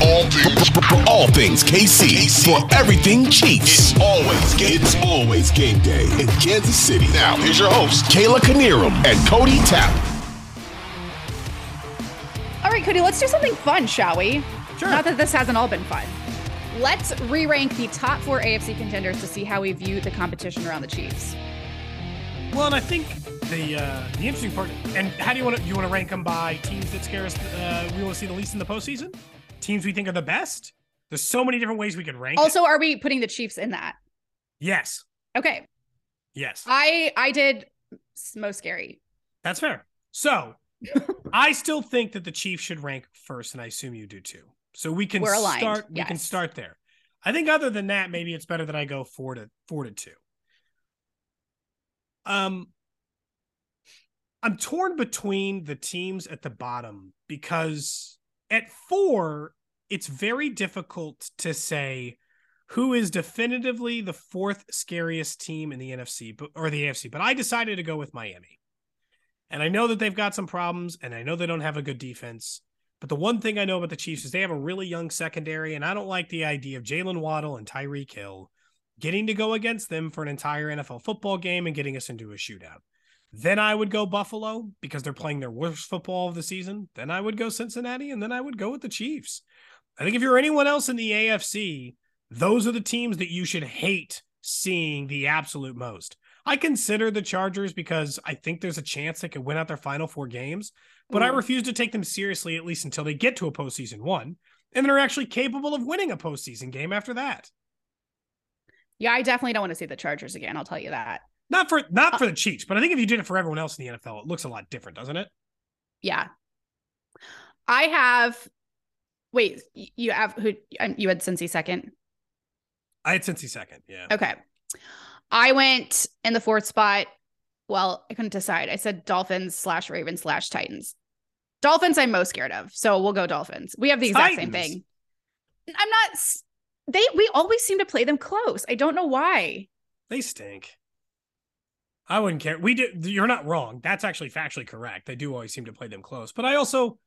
For all things, all things KC, for everything Chiefs. It's always game. It's always game day in Kansas City. Now here's your host Kayla Kinnearum and Cody Tapp. All right, Cody, let's do something fun, shall we? Sure. Not that this hasn't all been fun. Let's re-rank the top four AFC contenders to see how we view the competition around the Chiefs. Well, and I think the uh, the interesting part, and how do you want to you want to rank them by teams that scare us? Uh, we want to see the least in the postseason. Teams we think are the best. There's so many different ways we could rank. Also, it. are we putting the Chiefs in that? yes, Okay, yes, I I did most scary. that's fair. So, I still think that the Chiefs should rank first, and I assume you do too. So we can start. We can start there. I think other than that, maybe it's better that I go four to four to two. Um, I'm torn between the teams at the bottom because at four, it's very difficult to say who is definitively the fourth scariest team in the NFC or the AFC. But I decided to go with Miami. And I know that they've got some problems and I know they don't have a good defense. But the one thing I know about the Chiefs is they have a really young secondary, and I don't like the idea of Jaylen Waddle and Tyreek Hill getting to go against them for an entire NFL football game and getting us into a shootout. Then I would go Buffalo because they're playing their worst football of the season. Then I would go Cincinnati, and then I would go with the Chiefs. I think if you're anyone else in the AFC, those are the teams that you should hate seeing the absolute most. I consider the Chargers because I think there's a chance they could win out their final four games, but I mm. refuse to take them seriously at least until they get to a postseason one, and they're actually capable of winning a postseason game after that. Yeah, I definitely don't want to see the Chargers again. I'll tell you that. Not for not for the Chiefs, but I think if you did it for everyone else in the NFL, it looks a lot different, doesn't it? Yeah, I have. Wait, you have who? um, You had Cincy second. I had Cincy second. Yeah. Okay. I went in the fourth spot. Well, I couldn't decide. I said Dolphins slash Ravens slash Titans. Dolphins, I'm most scared of. So we'll go Dolphins. We have the exact same thing. I'm not. They we always seem to play them close. I don't know why. They stink. I wouldn't care. We do. You're not wrong. That's actually factually correct. They do always seem to play them close. But I also,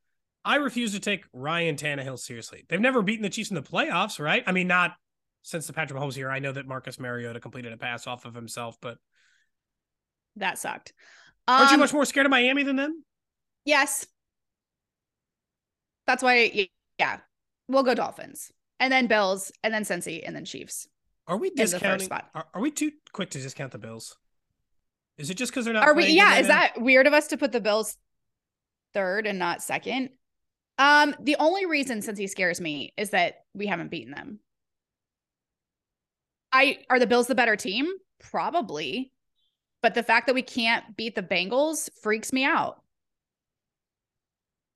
I refuse to take Ryan Tannehill seriously. They've never beaten the Chiefs in the playoffs, right? I mean, not since the Patrick Mahomes here. I know that Marcus Mariota completed a pass off of himself, but That sucked. aren't you Um, much more scared of Miami than them? Yes. That's why. Yeah, we'll go Dolphins, and then Bills, and then Cincy, and then Chiefs. Are we discounting? spot. Are, are we too quick to discount the Bills? Is it just because they're not? Are we? Yeah. Is that weird of us to put the Bills third and not second? Um, the only reason Cincy scares me is that we haven't beaten them. I are the Bills the better team? Probably. But the fact that we can't beat the Bengals freaks me out.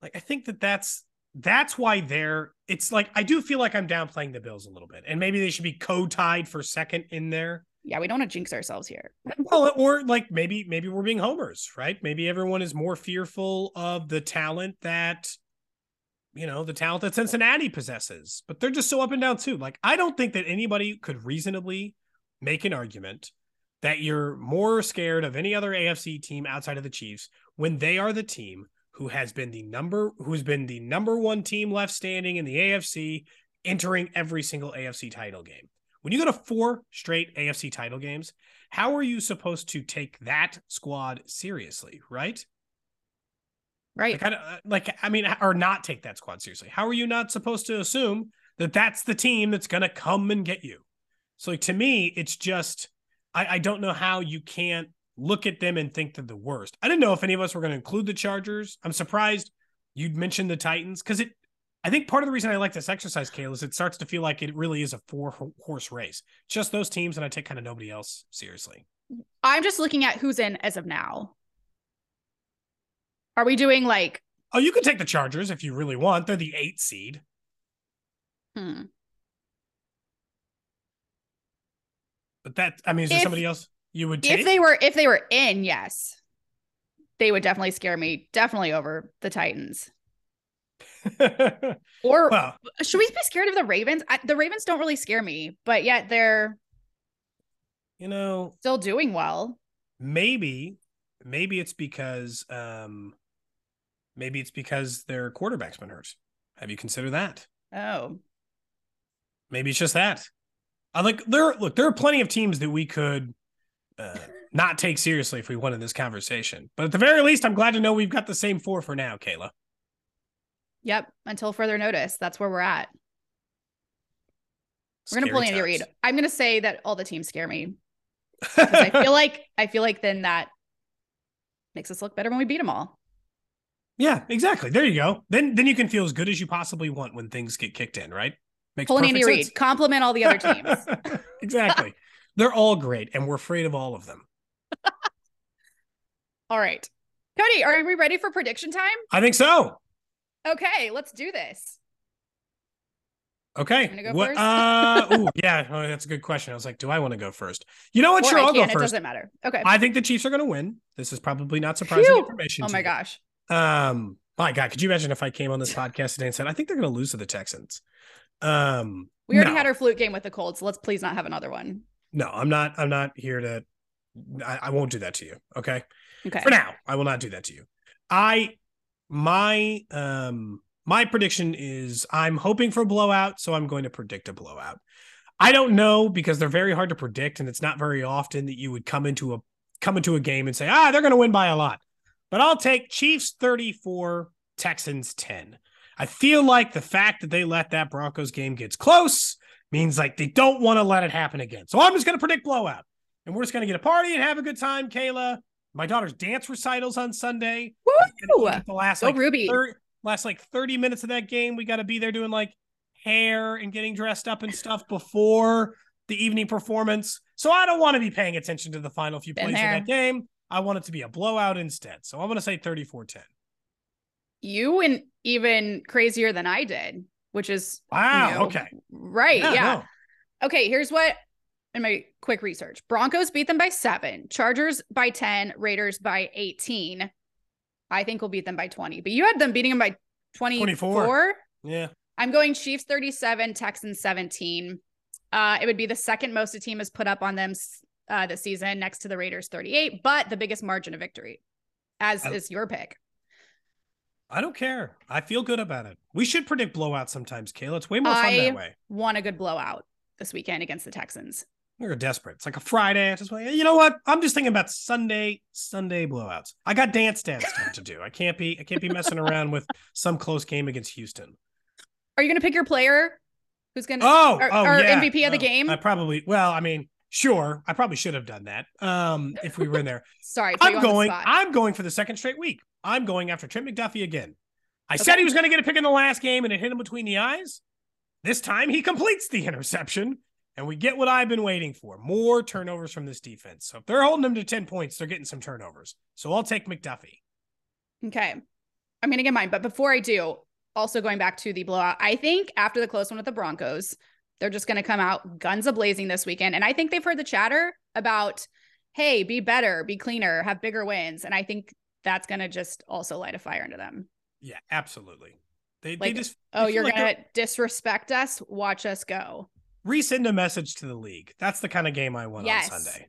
like I think that that's that's why they're it's like I do feel like I'm downplaying the Bills a little bit, and maybe they should be co-tied for second in there. Yeah, we don't want to jinx ourselves here. Well, or like maybe maybe we're being homers, right? Maybe everyone is more fearful of the talent that you know the talent that Cincinnati possesses, but they're just so up and down too. Like I don't think that anybody could reasonably make an argument that you're more scared of any other AFC team outside of the Chiefs when they are the team who has been the number who's been the number one team left standing in the AFC entering every single AFC title game. When you go to four straight AFC title games, how are you supposed to take that squad seriously, right? Right. Like, I, uh, like, I mean, or not take that squad seriously. How are you not supposed to assume that that's the team that's going to come and get you? So, like, to me, it's just, I, I don't know how you can't look at them and think they're the worst. I didn't know if any of us were going to include the Chargers. I'm surprised you'd mentioned the Titans because it, I think part of the reason I like this exercise, Kale, is it starts to feel like it really is a four horse race. Just those teams, and I take kind of nobody else seriously. I'm just looking at who's in as of now. Are we doing like Oh, you could take the Chargers if you really want. They're the eight seed. Hmm. But that, I mean, is there If- somebody else you would take? If they were if they were in, yes. They would definitely scare me, definitely over the Titans. Or well, should we be scared of the Ravens? I, the Ravens don't really scare me, but yet they're you know, still doing well. maybe, maybe it's because, um, maybe it's because their quarterback's been hurt. Have you considered that? Oh, Maybe it's just that. I like there. Look, there are plenty of teams that we could uh, not take seriously if we wanted this conversation. But at the very least, I'm glad to know we've got the same four for now, Kayla. Yep. Until further notice, that's where we're at. We're gonna pull Andy Reid. I'm gonna say that all the teams scare me. I feel like I feel like then that makes us look better when we beat them all. yeah, exactly. There you go. Then then you can feel as good as you possibly want when things get kicked in, right? Makes Pull Andy Reid. Compliment all the other teams. exactly. They're all great, and we're afraid of all of them. all right. Cody, are we ready for prediction time? I think so. Okay, let's do this. Okay. go what? first? Uh, ooh, yeah. Oh, that's a good question. I was like, do I want to go first? You know what? Or sure, I I'll go can, It doesn't matter. Okay. I think the Chiefs are going to win. This is probably not surprising Phew. information. oh my you. gosh. Um, my God, could you imagine if I came on this podcast today and said, I think they're going to lose to the Texans? Um, We already no. had our flute game with the Colts. So let's please not have another one. No, I'm not. I'm not here to. I, I won't do that to you. Okay. Okay. For now, I will not do that to you. I, my, um, my prediction is I'm hoping for a blowout, so I'm going to predict a blowout. I don't know because they're very hard to predict, and it's not very often that you would come into a come into a game and say, ah, they're going to win by a lot. But I'll take Chiefs 34, Texans 10. I feel like the fact that they let that Broncos game gets close means like they don't want to let it happen again. So I'm just going to predict blowout. And we're just going to get a party and have a good time, Kayla. My daughter's dance recitals on Sunday. Woo! The last like Ruby. thir- last like 30 minutes of that game, we got to be there doing like hair and getting dressed up and stuff before the evening performance. So I don't want to be paying attention to the final few Been plays there. of that game. I want it to be a blowout instead. So I'm going to say 34-10. You went even crazier than I did, which is Wow. you know, Okay. Right. Yeah. no. Okay, here's what in my quick research. Broncos beat them by 7, Chargers by 10, Raiders by 18. I think we'll beat them by 20. But you had them beating them by 24. 24. Yeah. I'm going Chiefs 37, Texans 17. Uh, it would be the second most a team has put up on them uh, this season, next to the Raiders 38, but the biggest margin of victory, as I- is your pick. I don't care. I feel good about it. We should predict blowouts sometimes, Kayla. It's way more fun I- that way. Want a good blowout this weekend against the Texans. We're desperate. It's like a Friday. I just like, you know what? I'm just thinking about Sunday, Sunday blowouts. I got dance dance stuff to do. I can't be I can't be messing around with some close game against Houston. Are you going to pick your player who's going to Oh, or, oh or yeah. MVP of the Oh, game? I probably well, I mean, sure. I probably should have done that. Um, if we were in there. Sorry, I'm going. I'm going for the second straight week. I'm going after Trent McDuffie again. I said he was going to get a pick in the last game and it hit him between the eyes. This time he completes the interception and we get what I've been waiting for more turnovers from this defense. So if they're holding them to 10 points, they're getting some turnovers. So I'll take McDuffie. Okay. I'm going to get mine. But before I do, also going back to the blowout, I think after the close one with the Broncos, they're just going to come out guns a blazing this weekend. And I think they've heard the chatter about, hey, be better, be cleaner, have bigger wins. And I think that's going to just also light a fire into them. Yeah, absolutely. They, Like, they just Oh, you're like going to disrespect us? Watch us go. Resend a message to the league. That's the kind of game I want Yes. on Sunday.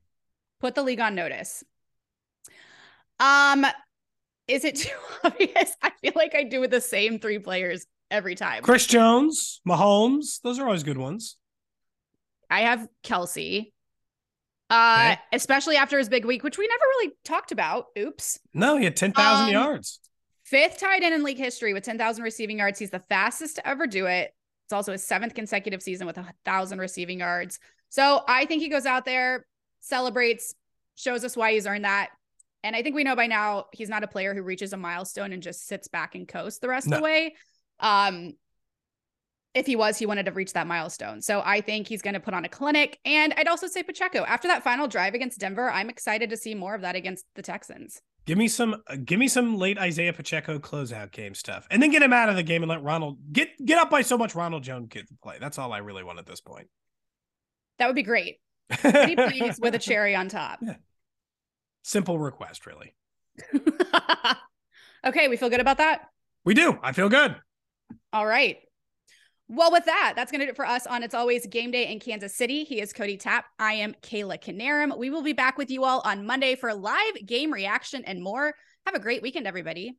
Put the league on notice. Um, is it too obvious? I feel like I do with the same three players every time. Chris Jones, Mahomes, those are always good ones. I have Kelce. Uh, Okay. especially after his big week, which we never really talked about. Oops. No, he had 10,000 Um, yards. Fifth tight end in league history with 10,000 receiving yards. He's the fastest to ever do it. It's also his seventh consecutive season with a thousand receiving yards. So I think he goes out there, celebrates, shows us why he's earned that. And I think we know by now he's not a player who reaches a milestone and just sits back and coasts the rest of the way. Um, if he was, he wanted to reach that milestone. So I think he's going to put on a clinic. And I'd also say Pacheco. After that final drive against Denver, I'm excited to see more of that against the Texans. Give me some uh, give me some late Isaiah Pacheco closeout game stuff. And then get him out of the game and let Ronald get get up by so much Ronald Jones get to play. That's all I really want at this point. That would be great. Pretty please with a cherry on top. Yeah. Simple request, really. okay, we feel good about that? We do. I feel good. All right. Well, with that, that's going to do it for us on It's Always Game Day in Kansas City. He is Cody Tapp. I am Kayla Canarum. We will be back with you all on Monday for live game reaction and more. Have a great weekend, everybody.